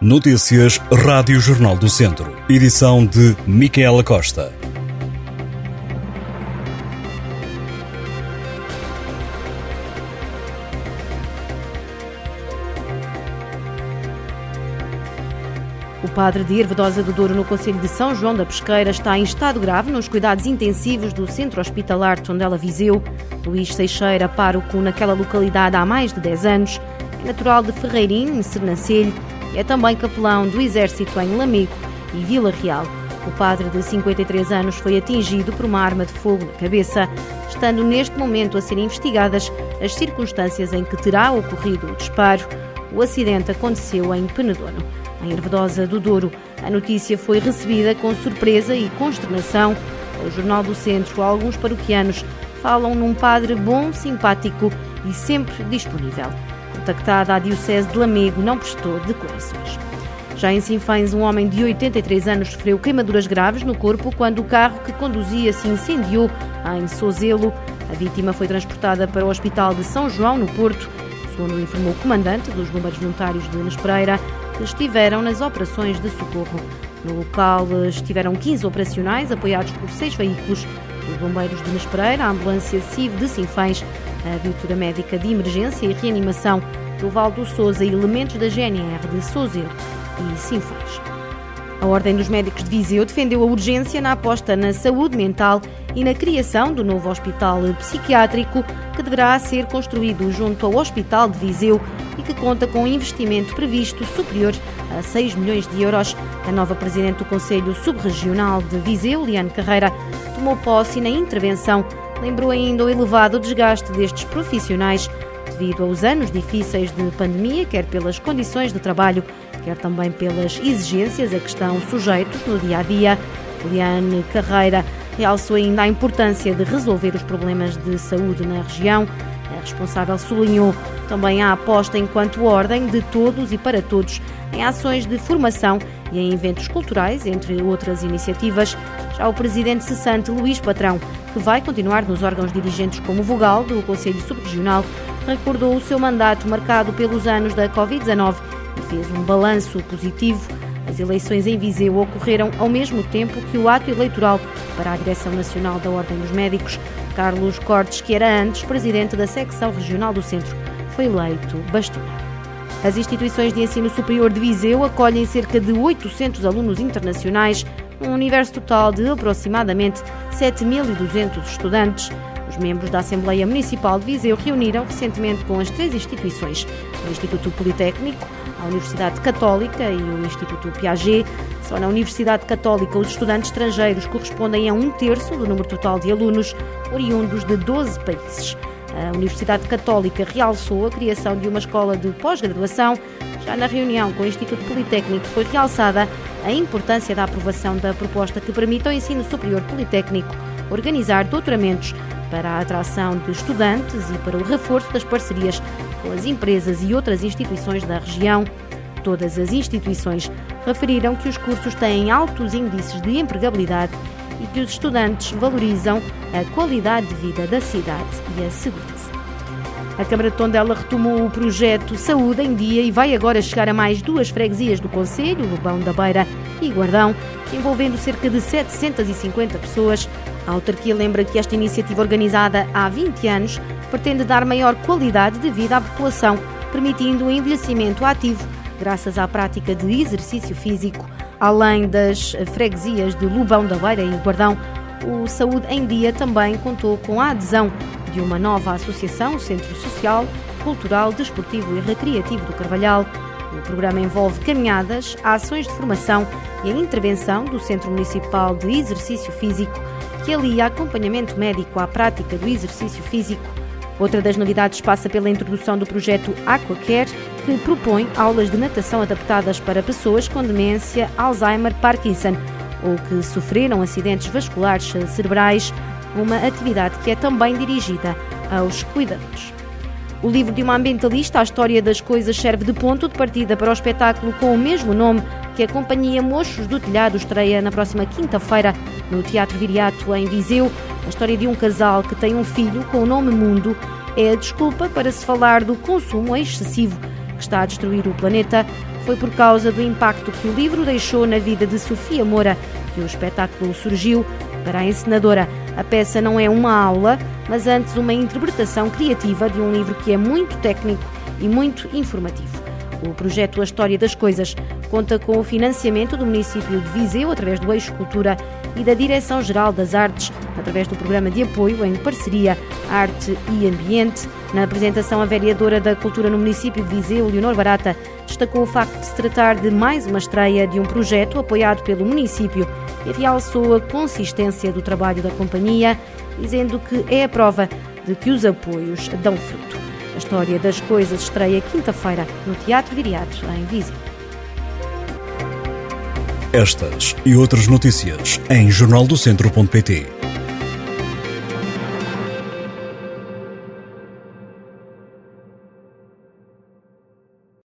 Notícias Rádio Jornal do Centro. Edição de Micaela Costa. O padre de Ervedosa do Douro, no Conselho de São João da Pesqueira, está em estado grave nos cuidados intensivos do Centro Hospitalar Tondela Viseu. Luís Seixeira, pároco naquela localidade há mais de 10 anos, natural de Ferreirim, em Sernancelho, é também capelão do Exército em Lamego e Vila Real. O padre de 53 anos foi atingido por uma arma de fogo na cabeça, estando neste momento a ser investigadas as circunstâncias em que terá ocorrido o disparo. O acidente aconteceu em Penedono em Ervedosa do Douro. A notícia foi recebida com surpresa e consternação. O Jornal do Centro, alguns paroquianos falam num padre bom, simpático e sempre disponível. Contactada a Diocese de Lamego, não prestou declarações. Já em Sinfães, um homem de 83 anos sofreu queimaduras graves no corpo quando o carro que conduzia se incendiou em Sozelo. A vítima foi transportada para o Hospital de São João, no Porto, segundo informou o comandante dos Bombeiros Voluntários de Unas Pereira que estiveram nas operações de socorro. No local estiveram 15 operacionais, apoiados por seis veículos dos bombeiros de Nespereira, a ambulância CIV de Sinfãs, a viatura médica de emergência e reanimação do Valdo Souza e elementos da GNR de Souzel e Sinfãs. A Ordem dos Médicos de Viseu defendeu a urgência na aposta na saúde mental e na criação do novo hospital psiquiátrico que deverá ser construído junto ao Hospital de Viseu e que conta com um investimento previsto superior a 6 milhões de euros. A nova presidente do Conselho Subregional de Viseu, Liane Carreira, tomou posse na intervenção. Lembrou ainda o elevado desgaste destes profissionais devido aos anos difíceis de pandemia, quer pelas condições de trabalho, quer também pelas exigências a que estão sujeitos no dia a dia. Liane Carreira realçou ainda a importância de resolver os problemas de saúde na região. A responsável sublinhou também a aposta enquanto ordem de todos e para todos em ações de formação e em eventos culturais, entre outras iniciativas. Já o presidente cessante Luís Patrão, que vai continuar nos órgãos dirigentes como vogal do Conselho Subregional, recordou o seu mandato marcado pelos anos da Covid-19 e fez um balanço positivo. As eleições em Viseu ocorreram ao mesmo tempo que o ato eleitoral para a Direção Nacional da Ordem dos Médicos. Carlos Cortes, que era antes presidente da secção regional do Centro, foi eleito bastonário. As instituições de ensino superior de Viseu acolhem cerca de 800 alunos internacionais, um universo total de aproximadamente 7.200 estudantes. Os membros da Assembleia Municipal de Viseu reuniram recentemente com as três instituições, o Instituto Politécnico, a Universidade Católica e o Instituto Piaget. Só na Universidade Católica, os estudantes estrangeiros correspondem a um terço do número total de alunos, oriundos de 12 países. A Universidade Católica realçou a criação de uma escola de pós-graduação. Já na reunião com o Instituto Politécnico foi realçada a importância da aprovação da proposta que permite ao ensino superior politécnico organizar doutoramentos para a atração de estudantes e para o reforço das parcerias com as empresas e outras instituições da região. Todas as instituições referiram que os cursos têm altos índices de empregabilidade e que os estudantes valorizam a qualidade de vida da cidade e a segurança. A Câmara de Tondela retomou o projeto Saúde em Dia e vai agora chegar a mais duas freguesias do Conselho, Lobão da Beira e Guardão, envolvendo cerca de 750 pessoas a autarquia lembra que esta iniciativa organizada há 20 anos pretende dar maior qualidade de vida à população, permitindo o envelhecimento ativo graças à prática de exercício físico. Além das freguesias de Lubão da Beira e Guardão, o Saúde em Dia também contou com a adesão de uma nova associação, Centro Social, Cultural, Desportivo e Recreativo do Carvalhal. O programa envolve caminhadas, ações de formação e a intervenção do Centro Municipal de Exercício Físico que alia acompanhamento médico à prática do exercício físico. Outra das novidades passa pela introdução do projeto AquaCare, que propõe aulas de natação adaptadas para pessoas com demência, Alzheimer, Parkinson ou que sofreram acidentes vasculares cerebrais, uma atividade que é também dirigida aos cuidadores. O livro de uma ambientalista, A História das Coisas, serve de ponto de partida para o espetáculo com o mesmo nome que a Companhia Mochos do Telhado estreia na próxima quinta-feira no Teatro Viriato, em Viseu. A história de um casal que tem um filho com o nome Mundo é a desculpa para se falar do consumo excessivo que está a destruir o planeta. foi por causa do impacto que o livro deixou na vida de Sofia Moura que o espetáculo surgiu. Para a encenadora, a peça não é uma aula, mas antes uma interpretação criativa de um livro que é muito técnico e muito informativo. O projeto A História das Coisas conta com o financiamento do município de Viseu através do Eixo Cultura e da Direção-Geral das Artes através do programa de apoio em parceria Arte e Ambiente. Na apresentação, a vereadora da Cultura no município de Viseu, Leonor Barata, destacou o facto de se tratar de mais uma estreia de um projeto apoiado pelo município e realçou a consistência do trabalho da companhia, dizendo que é a prova de que os apoios dão fruto. A história das coisas estreia quinta-feira no Teatro Viriato, em Viseu. Estas e outras notícias em jornaldocentro.pt.